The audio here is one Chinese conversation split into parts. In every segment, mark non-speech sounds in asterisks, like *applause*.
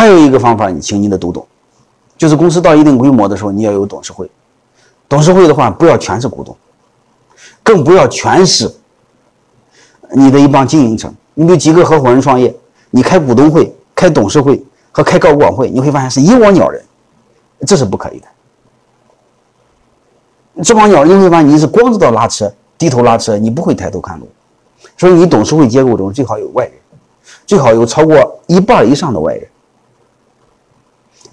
还有一个方法，你请你的读懂，就是公司到一定规模的时候，你要有董事会。董事会的话，不要全是股东，更不要全是你的一帮经营层。你比如几个合伙人创业，你开股东会、开董事会和开高管会，你会发现是一窝鸟人，这是不可以的。这帮鸟，你会发现你是光知道拉车、低头拉车，你不会抬头看路。所以你董事会结构中最好有外人，最好有超过一半以上的外人。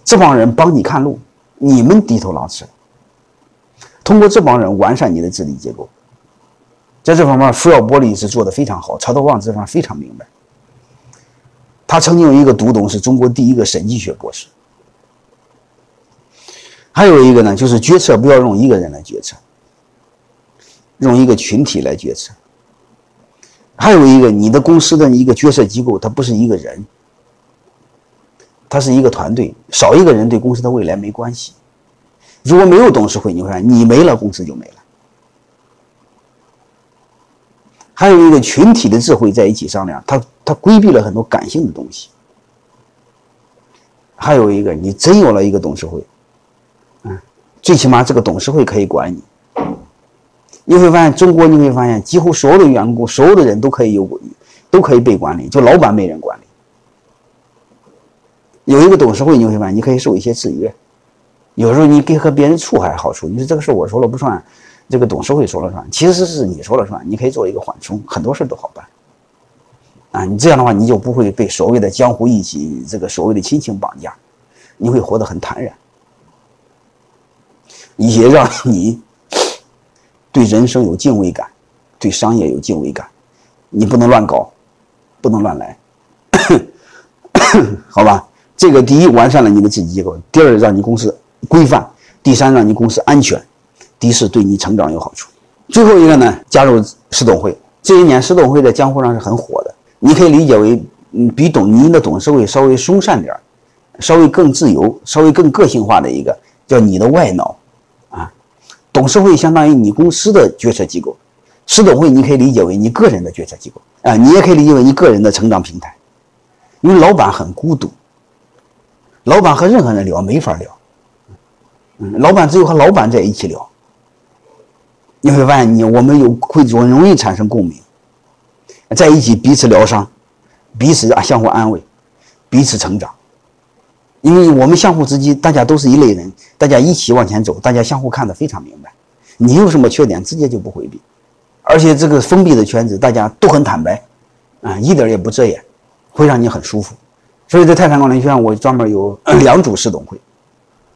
这帮人帮你看路，你们低头拉车。通过这帮人完善你的治理结构，在这方面，福耀玻璃是做的非常好，曹德旺这方面非常明白。他曾经有一个独董是中国第一个审计学博士。还有一个呢，就是决策不要用一个人来决策，用一个群体来决策。还有一个，你的公司的一个决策机构，它不是一个人，它是一个团队，少一个人对公司的未来没关系。如果没有董事会，你会发现你没了，公司就没了。还有一个群体的智慧在一起商量，他他规避了很多感性的东西。还有一个，你真有了一个董事会，嗯，最起码这个董事会可以管你。你会发现，中国你会发现，几乎所有的员工，所有的人都可以有，都可以被管理，就老板没人管理。有一个董事会，你会发现，你可以受一些制约。有时候你给和别人处还好处，你说这个事我说了不算，这个董事会说了算，其实是你说了算，你可以做一个缓冲，很多事都好办。啊，你这样的话，你就不会被所谓的江湖义气、这个所谓的亲情绑架，你会活得很坦然，也让你对人生有敬畏感，对商业有敬畏感。你不能乱搞，不能乱来，*coughs* 好吧？这个第一，完善了你的治理结构；第二，让你公司。规范，第三让你公司安全，第四对你成长有好处。最后一个呢，加入市董会。这一年市董会在江湖上是很火的，你可以理解为，嗯，比董您的董事会稍微松散点稍微更自由，稍微更个性化的一个叫你的外脑，啊，董事会相当于你公司的决策机构，市董会你可以理解为你个人的决策机构啊，你也可以理解为你个人的成长平台，因为老板很孤独，老板和任何人聊没法聊。嗯，老板只有和老板在一起聊，你会发现你我们有会容容易产生共鸣，在一起彼此疗伤，彼此啊相互安慰，彼此成长，因为我们相互之间大家都是一类人，大家一起往前走，大家相互看得非常明白，你有什么缺点直接就不回避，而且这个封闭的圈子大家都很坦白，啊一点也不遮掩，会让你很舒服，所以在泰山管理学院我专门有 *clears throat* 两组师董会。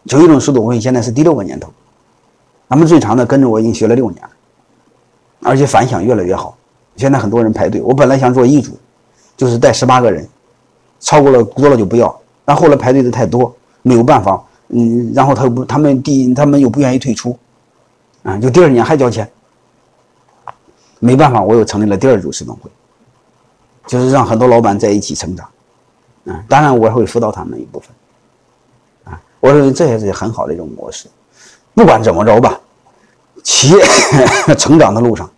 就一种师董会现在是第六个年头，他们最长的跟着我已经学了六年了，而且反响越来越好。现在很多人排队，我本来想做一组，就是带十八个人，超过了多了就不要。但后来排队的太多，没有办法，嗯，然后他又不，他们第他们又不愿意退出，啊，就第二年还交钱，没办法，我又成立了第二组师董会，就是让很多老板在一起成长，嗯，当然我会辅导他们一部分。啊我认为这也是很好的一种模式。不管怎么着吧，企业 *coughs* 成长的路上，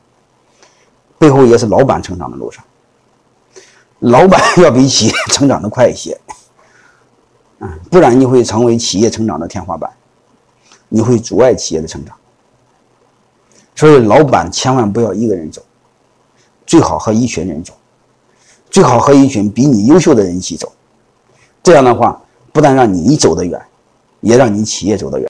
背后也是老板成长的路上。老板要比企业 *laughs* 成长的快一些，嗯，不然你会成为企业成长的天花板，你会阻碍企业的成长。所以，老板千万不要一个人走，最好和一群人走，最好和一群比你优秀的人一起走。这样的话，不但让你走得远。也让你企业走得远。